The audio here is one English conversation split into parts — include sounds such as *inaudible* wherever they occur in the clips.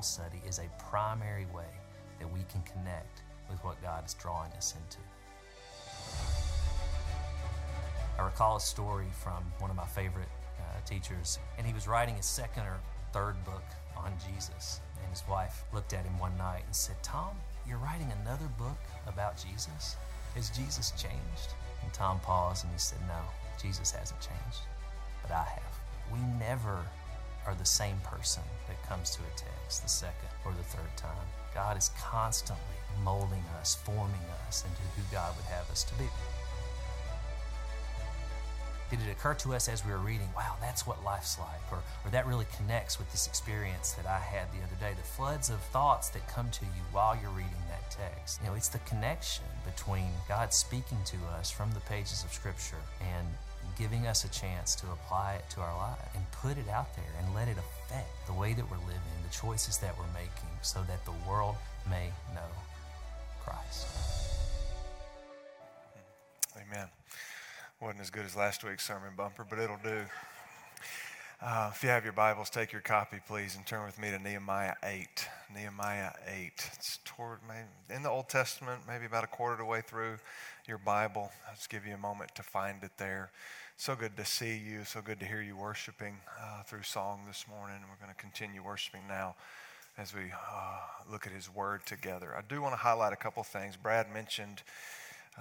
Bible study is a primary way that we can connect with what God is drawing us into. I recall a story from one of my favorite uh, teachers, and he was writing his second or third book on Jesus. And his wife looked at him one night and said, Tom, you're writing another book about Jesus? Has Jesus changed? And Tom paused and he said, No, Jesus hasn't changed, but I have. We never are the same person that comes to a text the second or the third time. God is constantly molding us, forming us into who God would have us to be did it occur to us as we were reading, wow, that's what life's like? Or, or that really connects with this experience that I had the other day. The floods of thoughts that come to you while you're reading that text. You know, it's the connection between God speaking to us from the pages of Scripture and giving us a chance to apply it to our life and put it out there and let it affect the way that we're living, the choices that we're making, so that the world may know Christ. Hmm. Amen. Wasn't as good as last week's sermon bumper, but it'll do. Uh, if you have your Bibles, take your copy, please, and turn with me to Nehemiah 8. Nehemiah 8. It's toward maybe in the Old Testament, maybe about a quarter of the way through your Bible. I'll just give you a moment to find it there. So good to see you. So good to hear you worshiping uh, through song this morning. And We're going to continue worshiping now as we uh, look at His Word together. I do want to highlight a couple things. Brad mentioned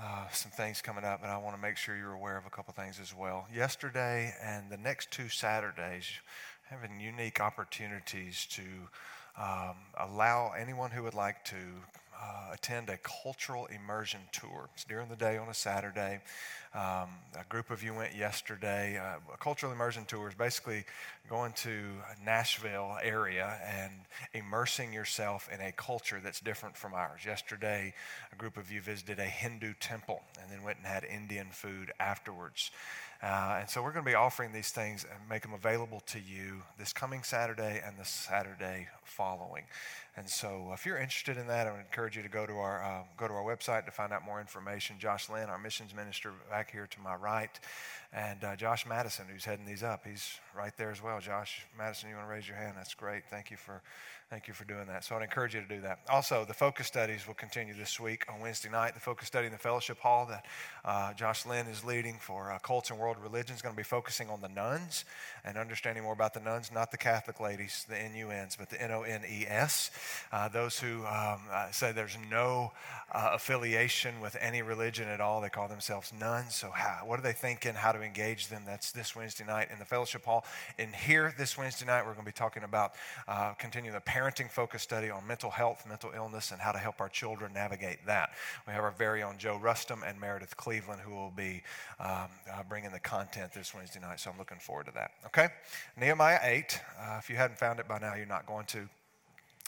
uh, some things coming up, and I want to make sure you're aware of a couple things as well. Yesterday and the next two Saturdays, having unique opportunities to um, allow anyone who would like to uh, attend a cultural immersion tour. It's during the day on a Saturday. Um, a group of you went yesterday. Uh, a cultural immersion tour is basically going to Nashville area and immersing yourself in a culture that's different from ours. Yesterday, a group of you visited a Hindu temple and then went and had Indian food afterwards. Uh, and so we're going to be offering these things and make them available to you this coming Saturday and the Saturday following. And so, if you're interested in that, I would encourage you to go to our uh, go to our website to find out more information. Josh Lynn, our missions minister, back here to my right, and uh, Josh Madison, who's heading these up, he's right there as well. Josh Madison, you want to raise your hand? That's great. Thank you for Thank you for doing that. So I'd encourage you to do that. Also, the focus studies will continue this week on Wednesday night. The focus study in the fellowship hall that uh, Josh Lynn is leading for uh, cults and world religion is going to be focusing on the nuns and understanding more about the nuns, not the Catholic ladies, the N-U-Ns, but the N-O-N-E-S. Uh, those who um, uh, say there's no uh, affiliation with any religion at all. They call themselves nuns. So how, what are they thinking? How to engage them? That's this Wednesday night in the fellowship hall. And here this Wednesday night, we're going to be talking about uh, continuing the parenting focus study on mental health, mental illness, and how to help our children navigate that. We have our very own Joe Rustum and Meredith Cleveland who will be um, uh, bringing the content this Wednesday night. So I'm looking forward to that. Okay? Nehemiah 8. Uh, if you hadn't found it by now, you're not going to.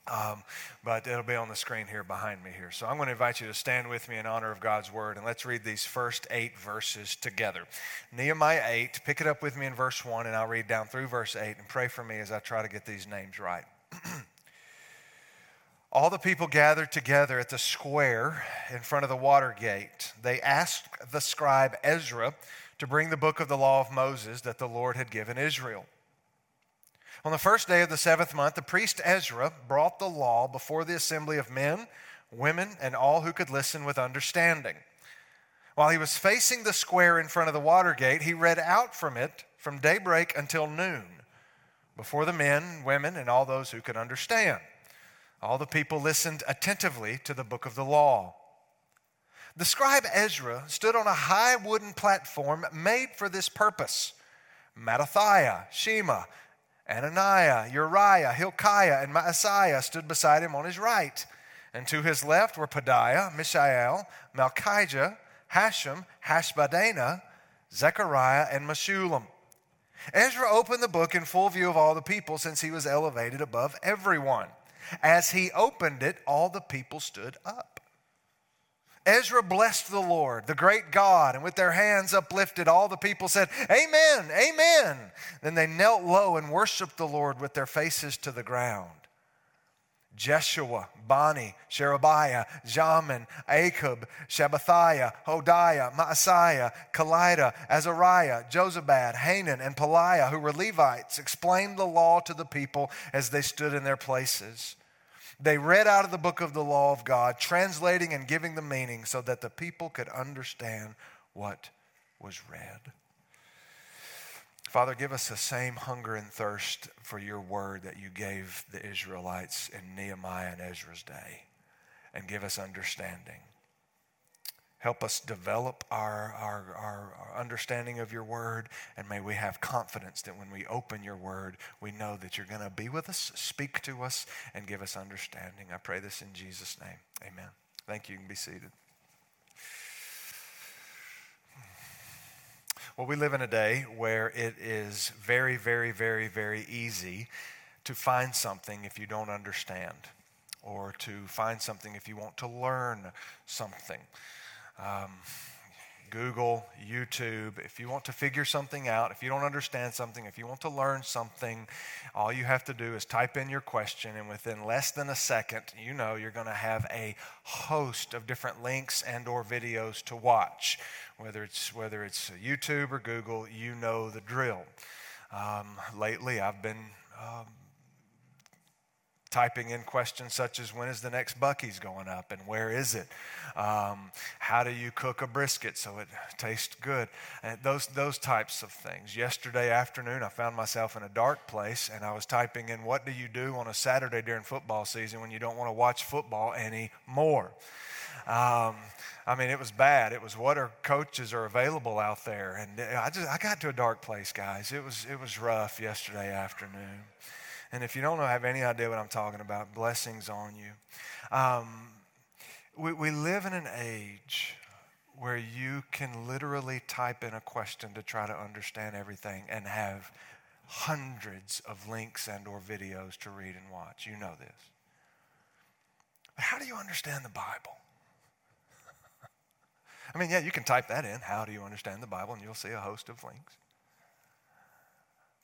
Um, but it'll be on the screen here behind me here. So I'm going to invite you to stand with me in honor of God's word and let's read these first eight verses together. Nehemiah 8, pick it up with me in verse 1 and I'll read down through verse 8 and pray for me as I try to get these names right. *clears throat* All the people gathered together at the square in front of the water gate. They asked the scribe Ezra to bring the book of the law of Moses that the Lord had given Israel. On the first day of the seventh month, the priest Ezra brought the law before the assembly of men, women, and all who could listen with understanding. While he was facing the square in front of the water gate, he read out from it from daybreak until noon before the men, women, and all those who could understand. All the people listened attentively to the book of the law. The scribe Ezra stood on a high wooden platform made for this purpose. Mattithiah, Shema, Ananiah, Uriah, Hilkiah, and Maaseiah stood beside him on his right. And to his left were Pedaiah, Mishael, Malchijah, Hashum, Hashbaddanah, Zechariah, and Meshullam. Ezra opened the book in full view of all the people since he was elevated above everyone. As he opened it, all the people stood up. Ezra blessed the Lord, the great God, and with their hands uplifted, all the people said, Amen, Amen. Then they knelt low and worshiped the Lord with their faces to the ground. Jeshua, Bani, Sherebiah, Jamin, Akkub, Shabbethiah, Hodiah, Maaseiah, Kelita, Azariah, Jozabad, Hanan, and Pelaiah, who were Levites, explained the law to the people as they stood in their places. They read out of the book of the law of God, translating and giving the meaning so that the people could understand what was read. Father, give us the same hunger and thirst for your word that you gave the Israelites in Nehemiah and Ezra's day, and give us understanding. Help us develop our, our, our, understanding of your word, and may we have confidence that when we open your word, we know that you're going to be with us, speak to us, and give us understanding. I pray this in Jesus' name. Amen. Thank you. You can be seated. Well, we live in a day where it is very, very, very, very easy to find something if you don't understand, or to find something if you want to learn something um, Google, YouTube. If you want to figure something out, if you don't understand something, if you want to learn something, all you have to do is type in your question, and within less than a second, you know you're going to have a host of different links and/or videos to watch. Whether it's whether it's YouTube or Google, you know the drill. Um, lately, I've been um, typing in questions such as when is the next Buc-ee's going up and where is it? Um, how do you cook a brisket so it tastes good? And those, those types of things. Yesterday afternoon, I found myself in a dark place and I was typing in what do you do on a Saturday during football season when you don't want to watch football anymore? Um, I mean, it was bad. It was what are coaches are available out there, and I just I got to a dark place, guys. It was it was rough yesterday afternoon. And if you don't know, have any idea what I'm talking about, blessings on you. Um, we, we live in an age where you can literally type in a question to try to understand everything and have hundreds of links and or videos to read and watch. You know this. But how do you understand the Bible? *laughs* I mean, yeah, you can type that in. How do you understand the Bible? And you'll see a host of links.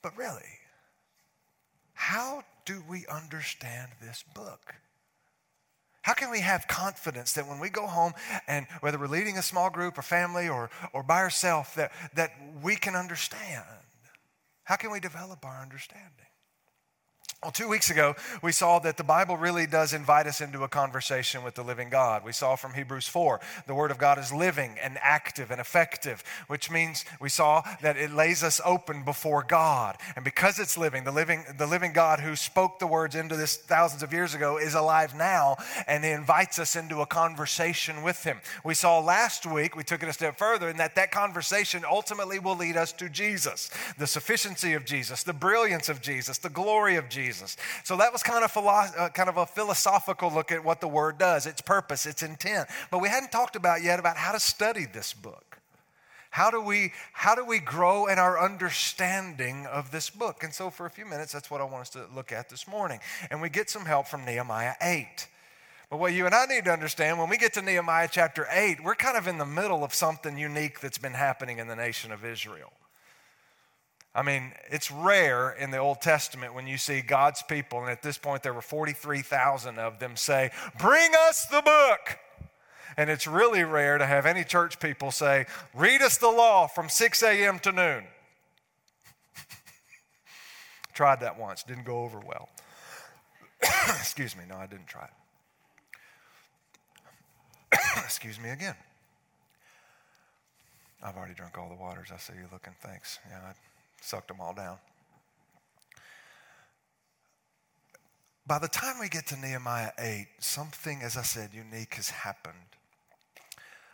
But really, how do we understand this book? How can we have confidence that when we go home and whether we're leading a small group or family or, or by ourselves, that, that we can understand? How can we develop our understanding? Well, two weeks ago, we saw that the Bible really does invite us into a conversation with the living God. We saw from Hebrews 4, the Word of God is living and active and effective, which means we saw that it lays us open before God. And because it's living, the living, the living God who spoke the words into this thousands of years ago is alive now, and He invites us into a conversation with Him. We saw last week, we took it a step further, and that that conversation ultimately will lead us to Jesus, the sufficiency of Jesus, the brilliance of Jesus, the glory of Jesus. Jesus. So that was kind of, uh, kind of a philosophical look at what the word does, its purpose, its intent. But we hadn't talked about yet about how to study this book. How do we how do we grow in our understanding of this book? And so for a few minutes that's what I want us to look at this morning. And we get some help from Nehemiah 8. But what you and I need to understand when we get to Nehemiah chapter 8, we're kind of in the middle of something unique that's been happening in the nation of Israel. I mean, it's rare in the Old Testament when you see God's people, and at this point there were 43,000 of them, say, Bring us the book. And it's really rare to have any church people say, Read us the law from 6 a.m. to noon. *laughs* Tried that once, didn't go over well. *coughs* Excuse me, no, I didn't try it. *coughs* Excuse me again. I've already drunk all the waters. I see you looking. Thanks. Yeah, I, sucked them all down. By the time we get to Nehemiah 8, something, as I said, unique has happened.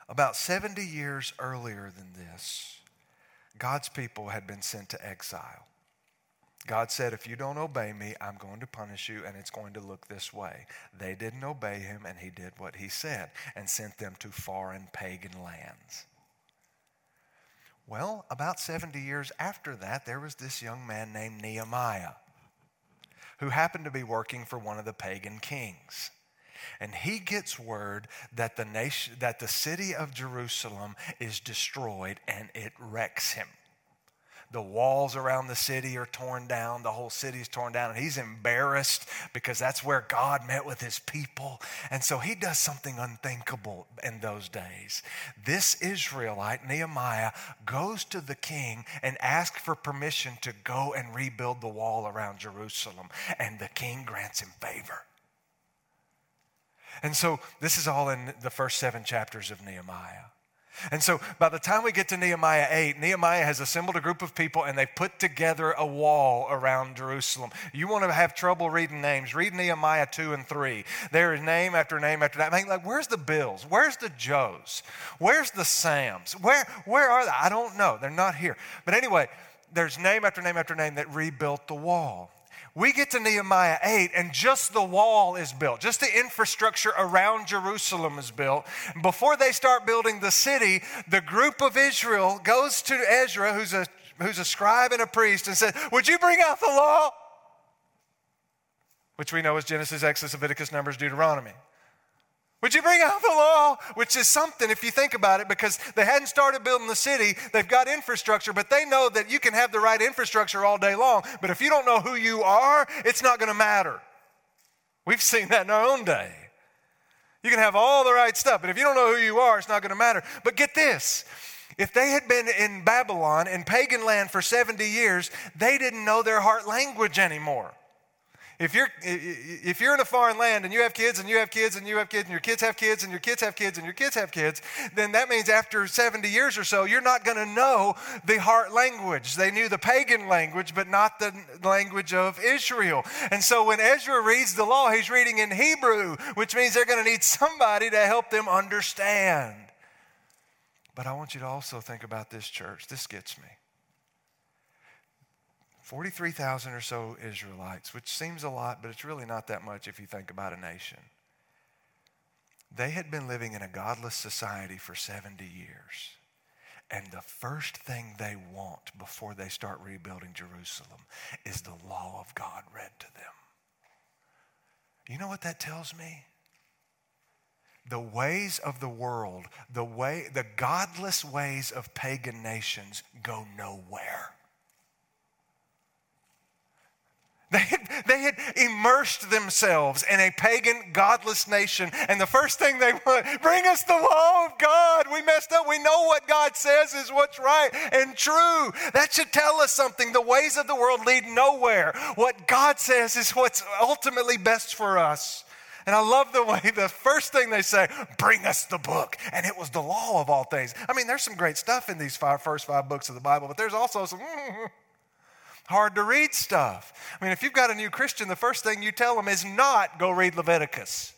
About 70 years earlier than this, God's people had been sent to exile. God said, If you don't obey me, I'm going to punish you, and it's going to look this way. They didn't obey him, and he did what he said and sent them to foreign pagan lands. Well, about 70 years after that, there was this young man named Nehemiah who happened to be working for one of the pagan kings. And he gets word that the, nation, that the city of Jerusalem is destroyed and it wrecks him. The walls around the city are torn down. The whole city is torn down. And he's embarrassed because that's where God met with his people. And so he does something unthinkable in those days. This Israelite, Nehemiah, goes to the king and asks for permission to go and rebuild the wall around Jerusalem. And the king grants him favor. And so this is all in the first seven chapters of Nehemiah. And so by the time we get to Nehemiah 8, Nehemiah has assembled a group of people and they've put together a wall around Jerusalem. You want to have trouble reading names, read Nehemiah 2 and 3. There is name after name after name. I mean, like, where's the Bills? Where's the Joes? Where's the Sams? Where, where are they? I don't know. They're not here. But anyway, there's name after name after name that rebuilt the wall. We get to Nehemiah 8, and just the wall is built, just the infrastructure around Jerusalem is built. Before they start building the city, the group of Israel goes to Ezra, who's a, who's a scribe and a priest, and says, Would you bring out the law? Which we know is Genesis, Exodus, Leviticus, Numbers, Deuteronomy. Would you bring out the law? Which is something if you think about it, because they hadn't started building the city. They've got infrastructure, but they know that you can have the right infrastructure all day long. But if you don't know who you are, it's not going to matter. We've seen that in our own day. You can have all the right stuff, but if you don't know who you are, it's not going to matter. But get this if they had been in Babylon, in pagan land for 70 years, they didn't know their heart language anymore. If you're, if you're in a foreign land and you have kids and you have kids and you have kids and your kids have kids and your kids have kids and your kids have kids, then that means after 70 years or so, you're not going to know the heart language. They knew the pagan language, but not the language of Israel. And so when Ezra reads the law, he's reading in Hebrew, which means they're going to need somebody to help them understand. But I want you to also think about this church. This gets me. 43,000 or so Israelites, which seems a lot, but it's really not that much if you think about a nation. They had been living in a godless society for 70 years. And the first thing they want before they start rebuilding Jerusalem is the law of God read to them. You know what that tells me? The ways of the world, the way the godless ways of pagan nations go nowhere. They had, they had immersed themselves in a pagan, godless nation. And the first thing they want, bring us the law of God. We messed up. We know what God says is what's right and true. That should tell us something. The ways of the world lead nowhere. What God says is what's ultimately best for us. And I love the way the first thing they say, bring us the book. And it was the law of all things. I mean, there's some great stuff in these five, first five books of the Bible, but there's also some. *laughs* hard to read stuff. I mean, if you've got a new Christian, the first thing you tell them is not go read Leviticus.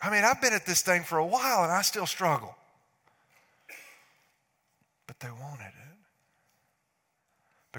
I mean, I've been at this thing for a while and I still struggle. But they wanted it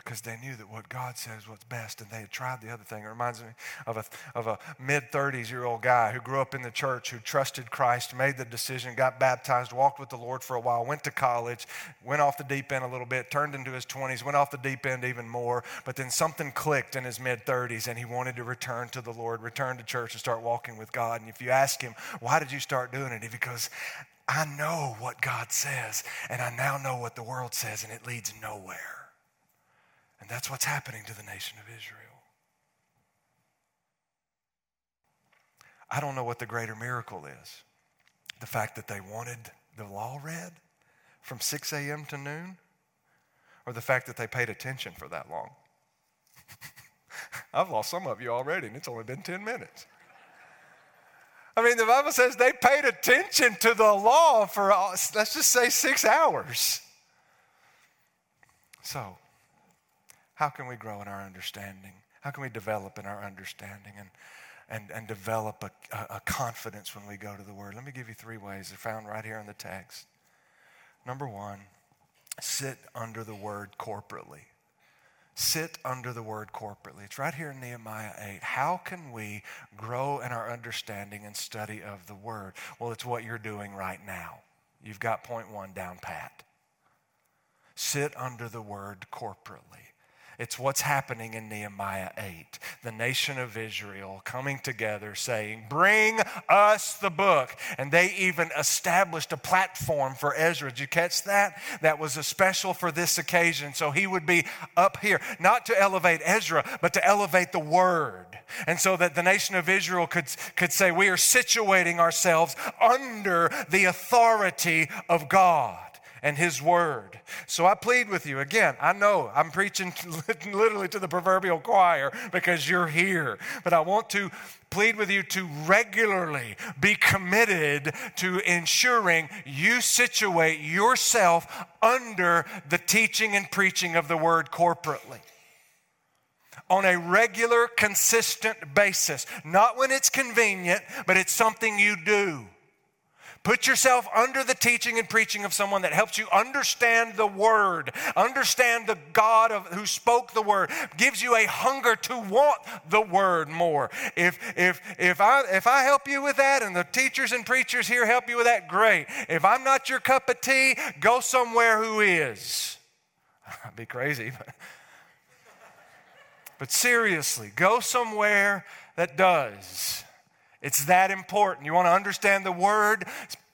because they knew that what God says is what's best and they had tried the other thing. It reminds me of a, of a mid 30s year old guy who grew up in the church, who trusted Christ, made the decision, got baptized, walked with the Lord for a while, went to college, went off the deep end a little bit, turned into his 20s, went off the deep end even more, but then something clicked in his mid 30s and he wanted to return to the Lord, return to church and start walking with God. And if you ask him, why did you start doing it? He goes, I know what God says, and I now know what the world says, and it leads nowhere. And that's what's happening to the nation of Israel. I don't know what the greater miracle is the fact that they wanted the law read from 6 a.m. to noon, or the fact that they paid attention for that long. *laughs* I've lost some of you already, and it's only been 10 minutes. I mean, the Bible says they paid attention to the law for, let's just say, six hours. So, how can we grow in our understanding? How can we develop in our understanding and, and, and develop a, a confidence when we go to the Word? Let me give you three ways. They're found right here in the text. Number one, sit under the Word corporately. Sit under the Word corporately. It's right here in Nehemiah 8. How can we grow in our understanding and study of the Word? Well, it's what you're doing right now. You've got point one down pat. Sit under the Word corporately. It's what's happening in Nehemiah 8. The nation of Israel coming together saying, Bring us the book. And they even established a platform for Ezra. Did you catch that? That was a special for this occasion. So he would be up here, not to elevate Ezra, but to elevate the word. And so that the nation of Israel could, could say, We are situating ourselves under the authority of God. And His Word. So I plead with you again. I know I'm preaching *laughs* literally to the proverbial choir because you're here, but I want to plead with you to regularly be committed to ensuring you situate yourself under the teaching and preaching of the Word corporately on a regular, consistent basis. Not when it's convenient, but it's something you do. Put yourself under the teaching and preaching of someone that helps you understand the word, understand the God of, who spoke the word, gives you a hunger to want the word more. If, if, if, I, if I help you with that and the teachers and preachers here help you with that, great. If I'm not your cup of tea, go somewhere who is. *laughs* I'd be crazy. But, but seriously, go somewhere that does. It's that important. You want to understand the word?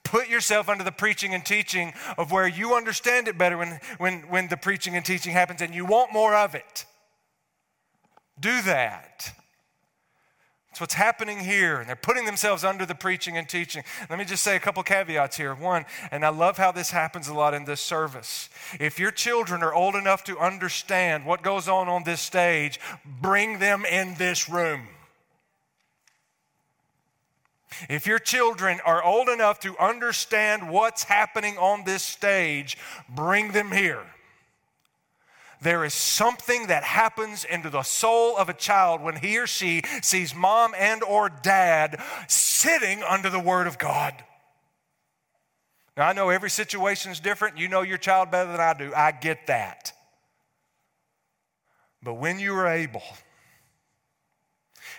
Put yourself under the preaching and teaching of where you understand it better when, when, when the preaching and teaching happens and you want more of it. Do that. That's what's happening here. And they're putting themselves under the preaching and teaching. Let me just say a couple caveats here. One, and I love how this happens a lot in this service. If your children are old enough to understand what goes on on this stage, bring them in this room. If your children are old enough to understand what's happening on this stage, bring them here. There is something that happens into the soul of a child when he or she sees mom and or dad sitting under the word of God. Now I know every situation is different. You know your child better than I do. I get that. But when you are able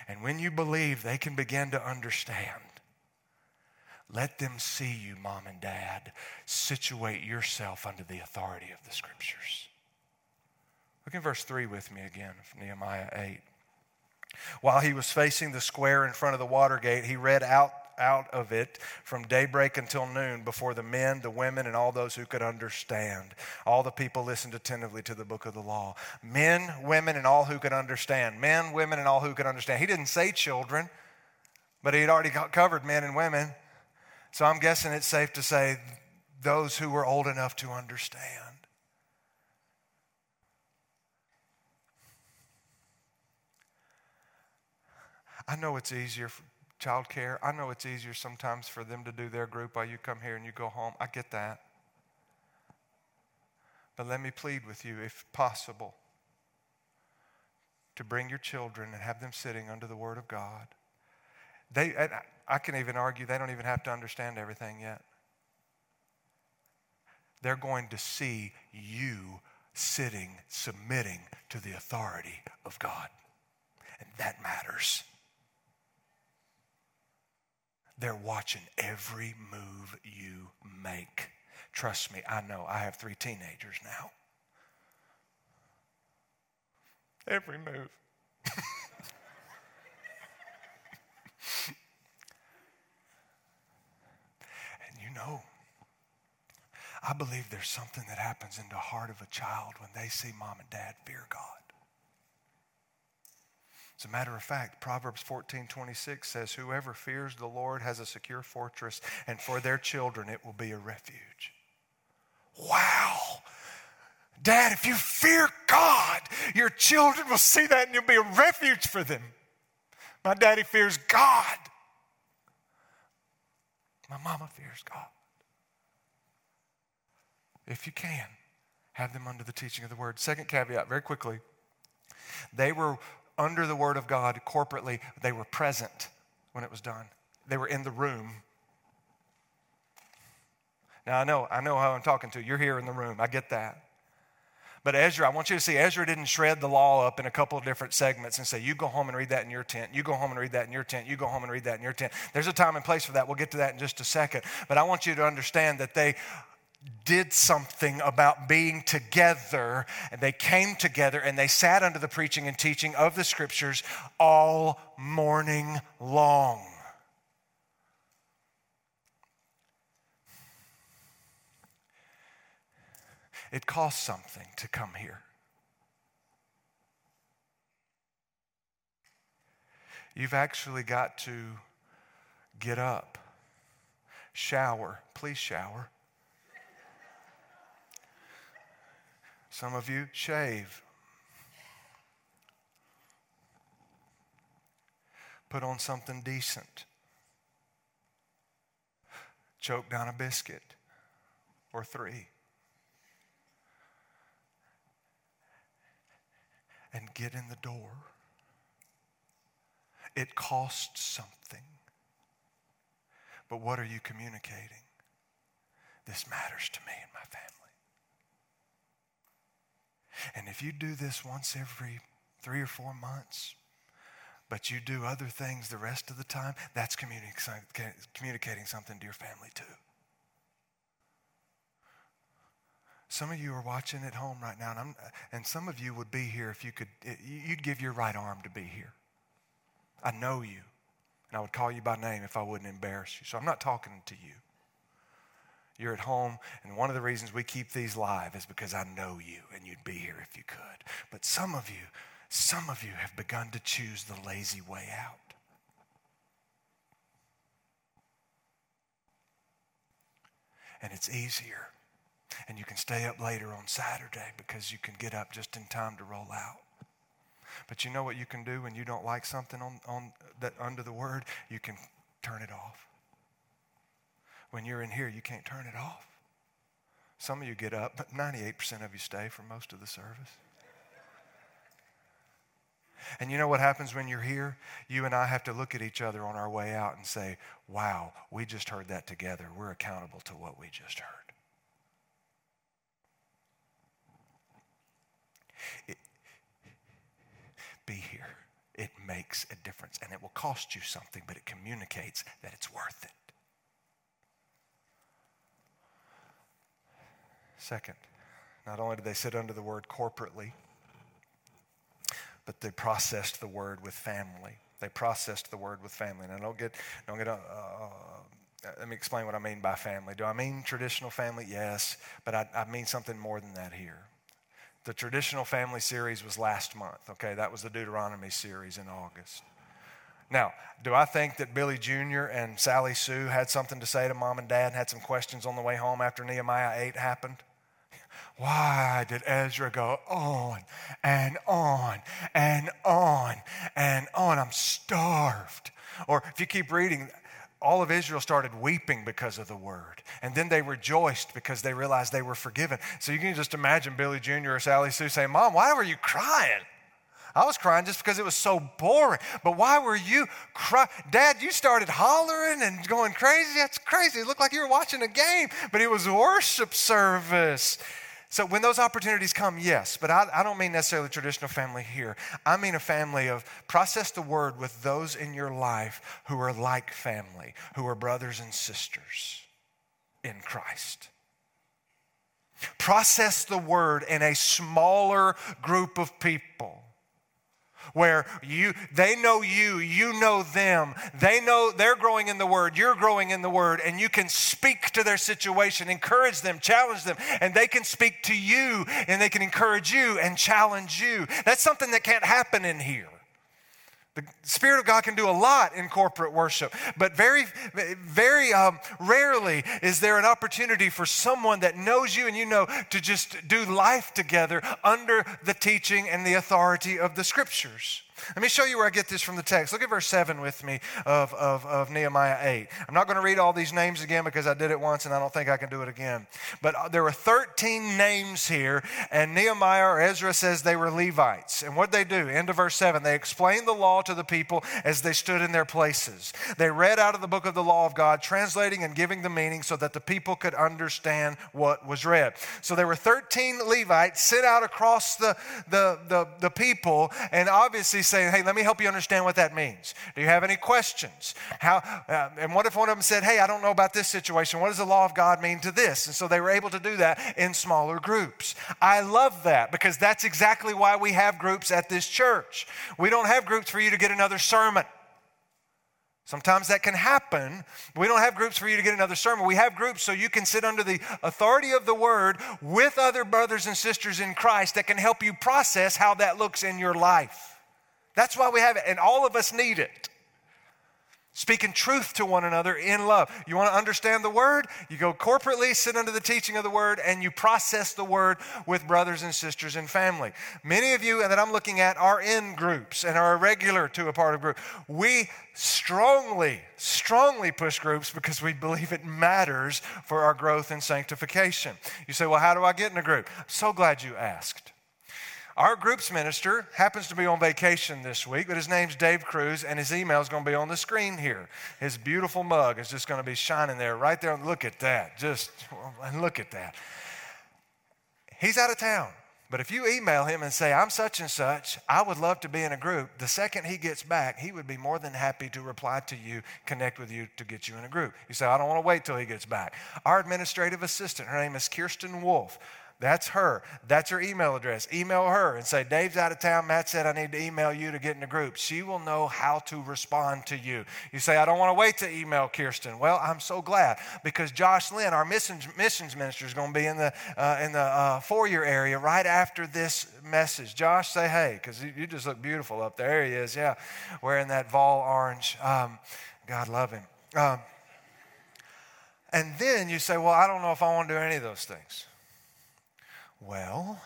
and when you believe they can begin to understand, let them see you, mom and dad, situate yourself under the authority of the scriptures. Look in verse 3 with me again from Nehemiah 8. While he was facing the square in front of the water gate, he read out, out of it from daybreak until noon before the men, the women, and all those who could understand. All the people listened attentively to the book of the law. Men, women, and all who could understand. Men, women, and all who could understand. He didn't say children, but he had already covered men and women. So I'm guessing it's safe to say those who were old enough to understand. I know it's easier for childcare. I know it's easier sometimes for them to do their group while you come here and you go home. I get that. But let me plead with you, if possible, to bring your children and have them sitting under the Word of God. They, I can even argue they don't even have to understand everything yet. They're going to see you sitting, submitting to the authority of God. And that matters. They're watching every move you make. Trust me, I know. I have three teenagers now. Every move. *laughs* know. I believe there's something that happens in the heart of a child when they see mom and dad fear God. As a matter of fact, Proverbs 14 26 says, Whoever fears the Lord has a secure fortress, and for their children it will be a refuge. Wow. Dad, if you fear God, your children will see that and you'll be a refuge for them. My daddy fears God. My mama fears God. If you can, have them under the teaching of the word. Second caveat, very quickly. They were under the word of God corporately, they were present when it was done. They were in the room. Now I know, I know how I'm talking to. You. You're here in the room. I get that. But Ezra, I want you to see Ezra didn't shred the law up in a couple of different segments and say, you go home and read that in your tent. You go home and read that in your tent. You go home and read that in your tent. There's a time and place for that. We'll get to that in just a second. But I want you to understand that they did something about being together and they came together and they sat under the preaching and teaching of the scriptures all morning long. It costs something to come here. You've actually got to get up, shower, please shower. Some of you shave. Put on something decent. Choke down a biscuit or three. And get in the door. It costs something. But what are you communicating? This matters to me and my family. And if you do this once every three or four months, but you do other things the rest of the time, that's communicating something to your family too. Some of you are watching at home right now, and, and, some of you would be here if you could, you'd give your right arm to be here. I know you, and I would call you by name if I wouldn't embarrass you. So I'm not talking to you. You're at home, and one of the reasons we keep these live is because I know you and you'd be here if you could. But some of you, some of you have begun to choose the lazy way out. And it's easier. And you can stay up later on Saturday because you can get up just in time to roll out. But you know what you can do when you don't like something on, on that under the word? You can turn it off. When you're in here, you can't turn it off. Some of you get up, but 98% of you stay for most of the service. And you know what happens when you're here? You and I have to look at each other on our way out and say, wow, we just heard that together. We're accountable to what we just heard. It, be here. It makes a difference. And it will cost you something, but it communicates that it's worth it. Second, not only did they sit under the word corporately, but they processed the word with family. They processed the word with family. Now, don't get, don't get, uh, uh, let me explain what I mean by family. Do I mean traditional family? Yes, but I, I mean something more than that here. The traditional family series was last month, okay? That was the Deuteronomy series in August. Now, do I think that Billy Jr. and Sally Sue had something to say to mom and dad and had some questions on the way home after Nehemiah 8 happened? Why did Ezra go on and on and on and on? I'm starved. Or if you keep reading, all of Israel started weeping because of the word. And then they rejoiced because they realized they were forgiven. So you can just imagine Billy Jr. or Sally Sue saying, Mom, why were you crying? I was crying just because it was so boring. But why were you crying? Dad, you started hollering and going crazy. That's crazy. It looked like you were watching a game, but it was worship service. So when those opportunities come, yes, but I, I, don't mean necessarily traditional family here. I mean a family of process the word with those in your life who are like family, who are brothers and sisters in Christ. Process the word in a smaller group of people where you they know you, you know them. They know they're growing in the word, you're growing in the word, and you can speak to their situation, encourage them, challenge them, and they can speak to you and they can encourage you and challenge you. That's something that can't happen in here. The Spirit of God can do a lot in corporate worship, but very, very um, rarely is there an opportunity for someone that knows you and you know to just do life together under the teaching and the authority of the Scriptures. Let me show you where I get this from the text. Look at verse 7 with me of, of, of Nehemiah 8. I'm not going to read all these names again because I did it once and I don't think I can do it again. But uh, there were 13 names here, and Nehemiah or Ezra says they were Levites. And what they do? End of verse 7. They explained the law to the people as they stood in their places. They read out of the book of the law of God, translating and giving the meaning so that the people could understand what was read. So there were 13 Levites sent out across the, the, the, the people, and obviously saying, Hey, let me help you understand what that means. Do you have any questions? How, uh, and what if one of them said, Hey, I don't know about this situation. What does the law of God mean to this? And so they were able to do that in smaller groups. I love that because that's exactly why we have groups at this church. We don't have groups for you to get another sermon. Sometimes that can happen. We don't have groups for you to get another sermon. We have groups so you can sit under the authority of the word with other brothers and sisters in Christ that can help you process how that looks in your life. That's why we have it, and all of us need it. speaking truth to one another in love. You want to understand the word? You go corporately, sit under the teaching of the word, and you process the word with brothers and sisters and family. Many of you that I'm looking at are in groups and are regular to a part of group. We strongly, strongly push groups because we believe it matters for our growth and sanctification. You say, Well, how do I get in a group? So glad you asked. Our groups minister happens to be on vacation this week, but his name's Dave Cruz, and his email is going to be on the screen here. His beautiful mug is just going to be shining there, right there. Look at that. Just look at that. He's out of town. But if you email him and say, I'm such and such, I would love to be in a group, the second he gets back, he would be more than happy to reply to you, connect with you to get you in a group. You say, I don't want to wait till he gets back. Our administrative assistant, her name is Kirsten Wolf. That's her. That's her email address. Email her and say, Dave's out of town. Matt said I need to email you to get in the group. She will know how to respond to you. You say, I don't want to wait to email Kirsten. Well, I'm so glad because Josh Lynn, our missions, missions minister, is going to be in the, uh, in the uh, foyer area right after this message. Josh, say hey because you just look beautiful up there. There he is, yeah, wearing that vol orange. Um, God love him. Um, and then you say, Well, I don't know if I want to do any of those things. Well,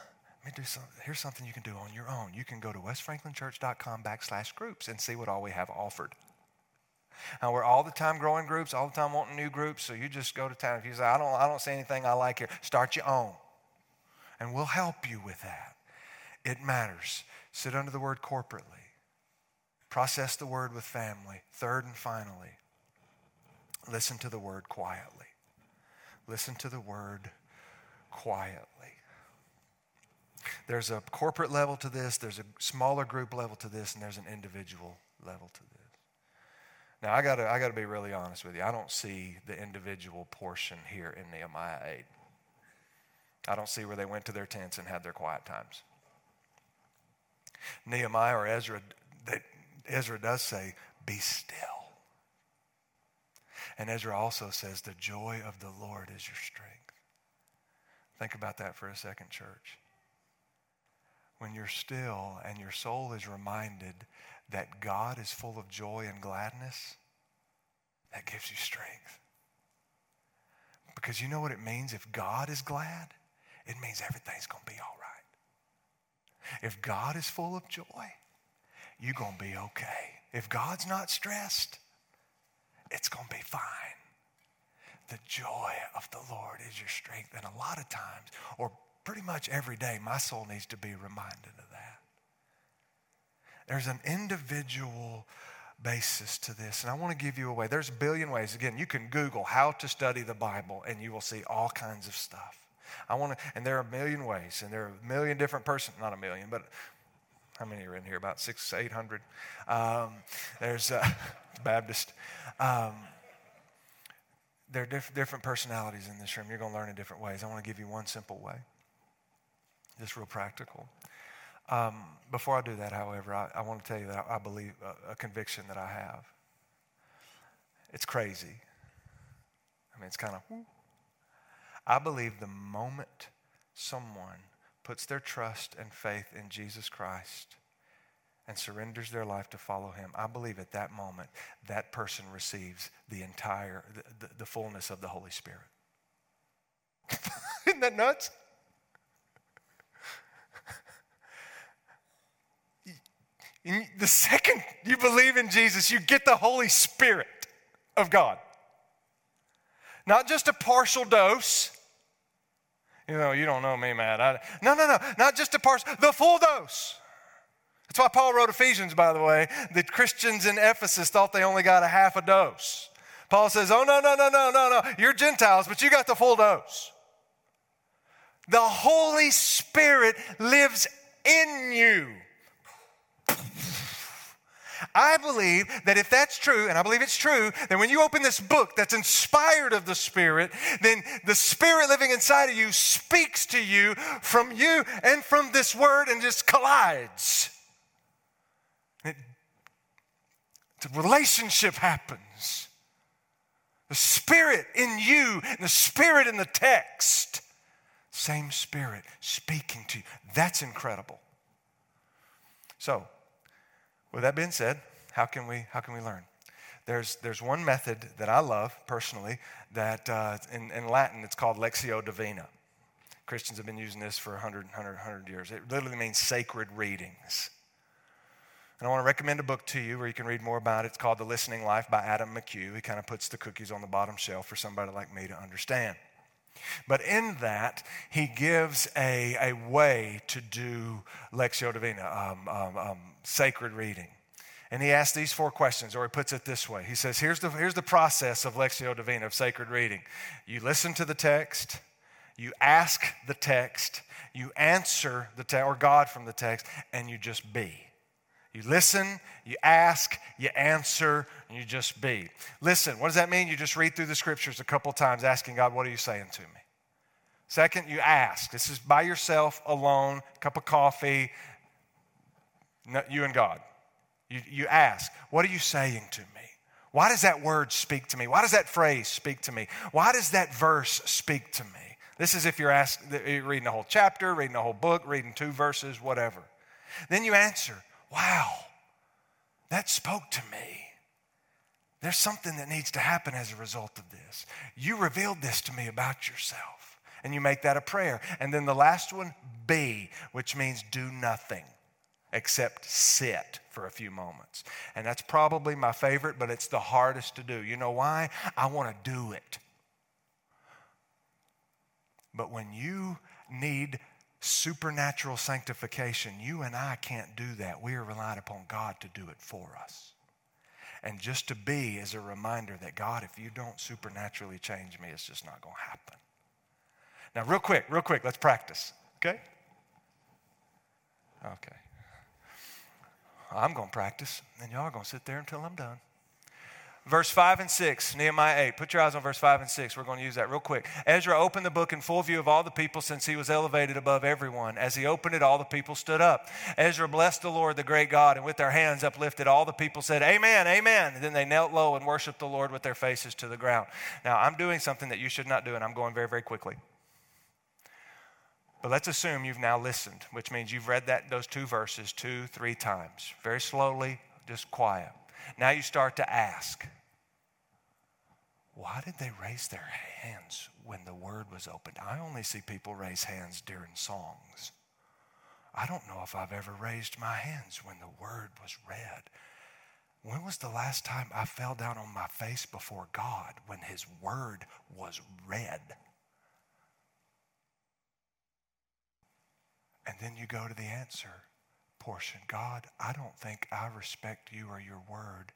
let me do some, here's something you can do on your own. You can go to westfranklinchurch.com backslash groups and see what all we have offered. Now we're all the time growing groups, all the time wanting new groups. So you just go to town. If you say, I don't, I don't see anything I like here, start your own. And we'll help you with that. It matters. Sit under the word corporately. Process the word with family. Third and finally, listen to the word quietly. Listen to the word quietly. There's a corporate level to this, there's a smaller group level to this, and there's an individual level to this. Now, I got to I gotta be really honest with you. I don't see the individual portion here in Nehemiah 8. I don't see where they went to their tents and had their quiet times. Nehemiah or Ezra, they, Ezra does say, Be still. And Ezra also says, The joy of the Lord is your strength. Think about that for a second, church when you're still and your soul is reminded that God is full of joy and gladness, that gives you strength. Because you know what it means if God is glad? It means everything's going to be all right. If God is full of joy, you're going to be okay. If God's not stressed, it's going to be fine. The joy of the Lord is your strength. And a lot of times, or pretty much every day, my soul needs to be reminded of that. There's an individual basis to this, and I want to give you a way. There's a billion ways. Again, you can Google how to study the Bible, and you will see all kinds of stuff. I want to, and there are a million ways, and there are a million different persons, not a million, but how many are in here? About six, eight hundred. Um, there's uh, *laughs* Baptist. Um, there are diff- different personalities in this room. You're going to learn in different ways. I want to give you one simple way just real practical. Um, before I do that, however, I, I, want to tell you that I, I believe a, a, conviction that I have. It's crazy. I mean, it's kind of. I believe the moment someone puts their trust and faith in Jesus Christ and surrenders their life to follow him, I believe at that moment that person receives the entire, the, the, the fullness of the Holy Spirit. *laughs* Isn't that nuts? The second you believe in Jesus, you get the Holy Spirit of God. Not just a partial dose. You know, you don't know me, Matt. I, no, no, no. Not just a partial, the full dose. That's why Paul wrote Ephesians, by the way. The Christians in Ephesus thought they only got a half a dose. Paul says, Oh, no, no, no, no, no, no. You're Gentiles, but you got the full dose. The Holy Spirit lives in you. I believe that if that's true, and I believe it's true, then when you open this book that's inspired of the Spirit, then the Spirit living inside of you speaks to you from you and from this word and just collides. It, the relationship happens. The Spirit in you and the Spirit in the text. Same Spirit speaking to you. That's incredible. So, with that being said, how can we, how can we learn? there's, there's one method that I love personally that uh, in, in Latin it's called Lectio Divina. Christians have been using this for 100, 100, 100 years. It literally means sacred readings. And I want to recommend a book to you where you can read more about it. It's called The Listening Life by Adam McHugh. He kind of puts the cookies on the bottom shelf for somebody like me to understand. But in that, he gives a, a way to do Lectio Divina, um, um, um, sacred reading. And he asks these four questions, or he puts it this way. He says, here's the, here's the process of Lectio Divina, of sacred reading. You listen to the text, you ask the text, you answer the text, or God from the text, and you just be. You listen, you ask, you answer, and you just be. Listen, what does that mean? You just read through the scriptures a couple times asking God, what are you saying to me? Second, you ask. This is by yourself, alone, cup of coffee, you and God. You, you ask, What are you saying to me? Why does that word speak to me? Why does that phrase speak to me? Why does that verse speak to me? This is if you're, you're reading a whole chapter, reading a whole book, reading two verses, whatever. Then you answer, Wow, that spoke to me. There's something that needs to happen as a result of this. You revealed this to me about yourself. And you make that a prayer. And then the last one, be, which means do nothing except sit for a few moments. And that's probably my favorite, but it's the hardest to do. You know why? I want to do it. But when you need supernatural sanctification, you and I can't do that. We are relying upon God to do it for us. And just to be is a reminder that God, if you don't supernaturally change me, it's just not going to happen. Now, real quick, real quick, let's practice, okay? Okay. I'm going to practice, and y'all are going to sit there until I'm done. Verse 5 and 6, Nehemiah 8. Put your eyes on verse 5 and 6. We're going to use that real quick. Ezra opened the book in full view of all the people since he was elevated above everyone. As he opened it, all the people stood up. Ezra blessed the Lord, the great God, and with their hands uplifted, all the people said, Amen, Amen. And then they knelt low and worshiped the Lord with their faces to the ground. Now, I'm doing something that you should not do, and I'm going very, very quickly. But let's assume you've now listened, which means you've read that, those two verses two, three times. Very slowly, just quiet. Now you start to ask, why did they raise their hands when the word was opened? I only see people raise hands during songs. I don't know if I've ever raised my hands when the word was read. When was the last time I fell down on my face before God when his word was read? And then you go to the answer portion God, I don't think I respect you or your word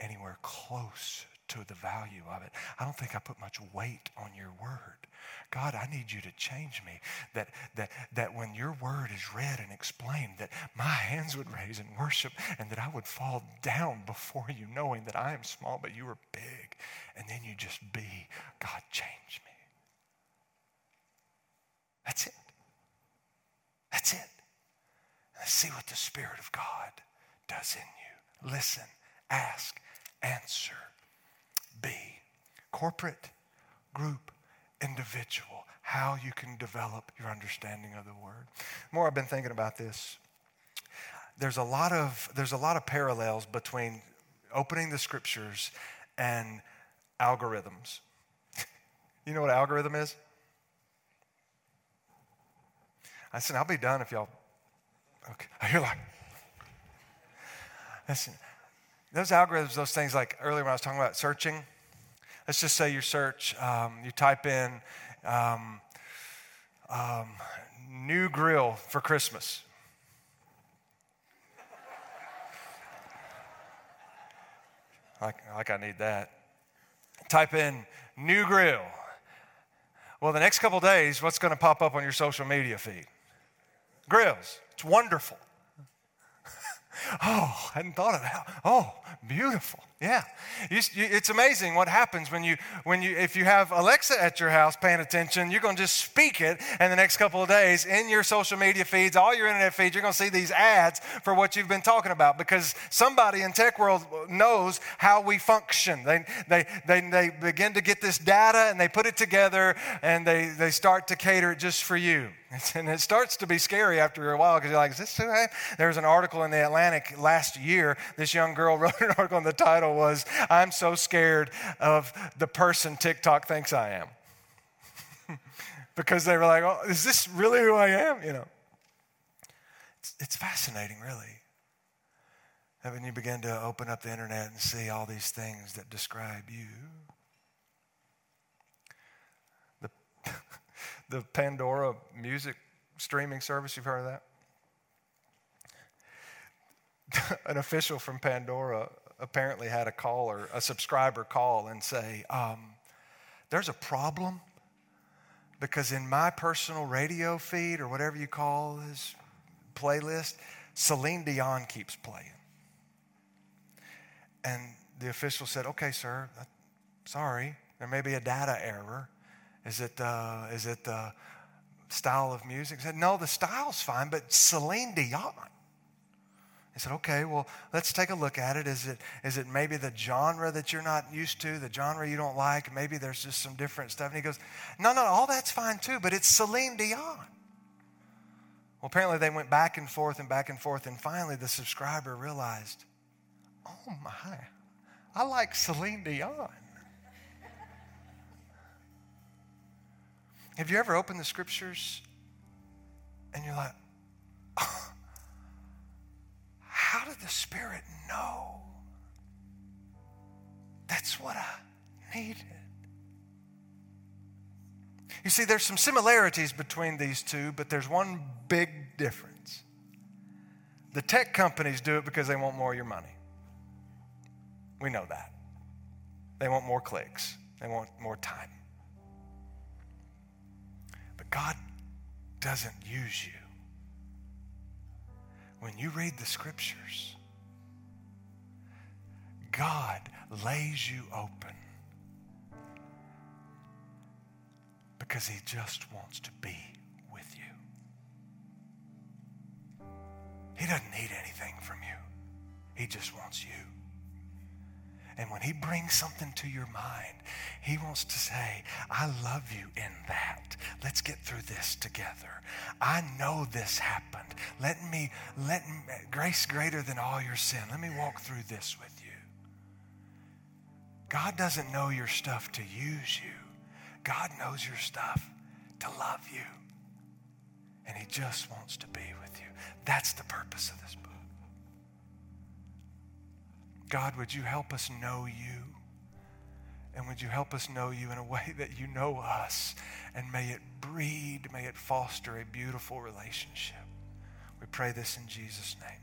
anywhere close to the value of it. I don't think I put much weight on your word. God, I need you to change me. That, that, that when your word is read and explained, that my hands would raise in worship and that I would fall down before you, knowing that I am small, but you are big. And then you just be, God, change me. That's it. That's it. See what the Spirit of God does in you. Listen, ask, answer, be. Corporate, group, individual. How you can develop your understanding of the Word. More, I've been thinking about this. There's a lot of there's a lot of parallels between opening the Scriptures and algorithms. *laughs* you know what algorithm is? I said, I'll be done if y'all. Okay. You're like, listen, those algorithms, those things like earlier when I was talking about searching, let's just say you search, um, you type in um, um, new grill for Christmas. Like, like I need that. Type in new grill. Well, the next couple days, what's going to pop up on your social media feed? grills. It's wonderful. *laughs* oh, I hadn't thought of that. Oh, beautiful. Yeah. It's amazing what happens when you, when you, if you have Alexa at your house paying attention, you're going to just speak it, and the next couple of days in your social media feeds, all your internet feeds, you're going to see these ads for what you've been talking about because somebody in tech world knows how we function. They, they, they, they begin to get this data and they put it together and they, they start to cater it just for you. And it starts to be scary after a while because you're like, is this too There was an article in the Atlantic last year. This young girl *laughs* wrote an article, and the title was, I'm so scared of the person TikTok thinks I am. *laughs* because they were like, oh, is this really who I am? You know. It's, it's fascinating, really. And when you begin to open up the internet and see all these things that describe you, the, *laughs* the Pandora music streaming service, you've heard of that? *laughs* An official from Pandora apparently had a caller, a subscriber call and say, um, There's a problem because in my personal radio feed or whatever you call this playlist, Celine Dion keeps playing. And the official said, Okay, sir, sorry, there may be a data error. Is it, uh, is it the style of music? He said, No, the style's fine, but Celine Dion. He said, okay, well, let's take a look at it. Is it, is it maybe the genre that you're not used to, the genre you don't like? Maybe there's just some different stuff. And he goes, no, no, all that's fine too, but it's Celine Dion. Well, apparently they went back and forth and back and forth, and finally the subscriber realized, oh my, I like Celine Dion. Have you ever opened the scriptures and you're like, oh, how did the Spirit know? That's what I needed. You see, there's some similarities between these two, but there's one big difference. The tech companies do it because they want more of your money. We know that. They want more clicks, they want more time. But God doesn't use you. When you read the scriptures, God lays you open because he just wants to be with you. He doesn't need anything from you, he just wants you. And when he brings something to your mind, he wants to say, I love you in that. Let's get through this together. I know this happened. Let me, let me, grace greater than all your sin. Let me walk through this with you. God doesn't know your stuff to use you. God knows your stuff to love you. And he just wants to be with you. That's the purpose of this book. God, would you help us know you? And would you help us know you in a way *laughs* that you know us? And may it breed, may it foster a beautiful relationship. We pray this in Jesus' name.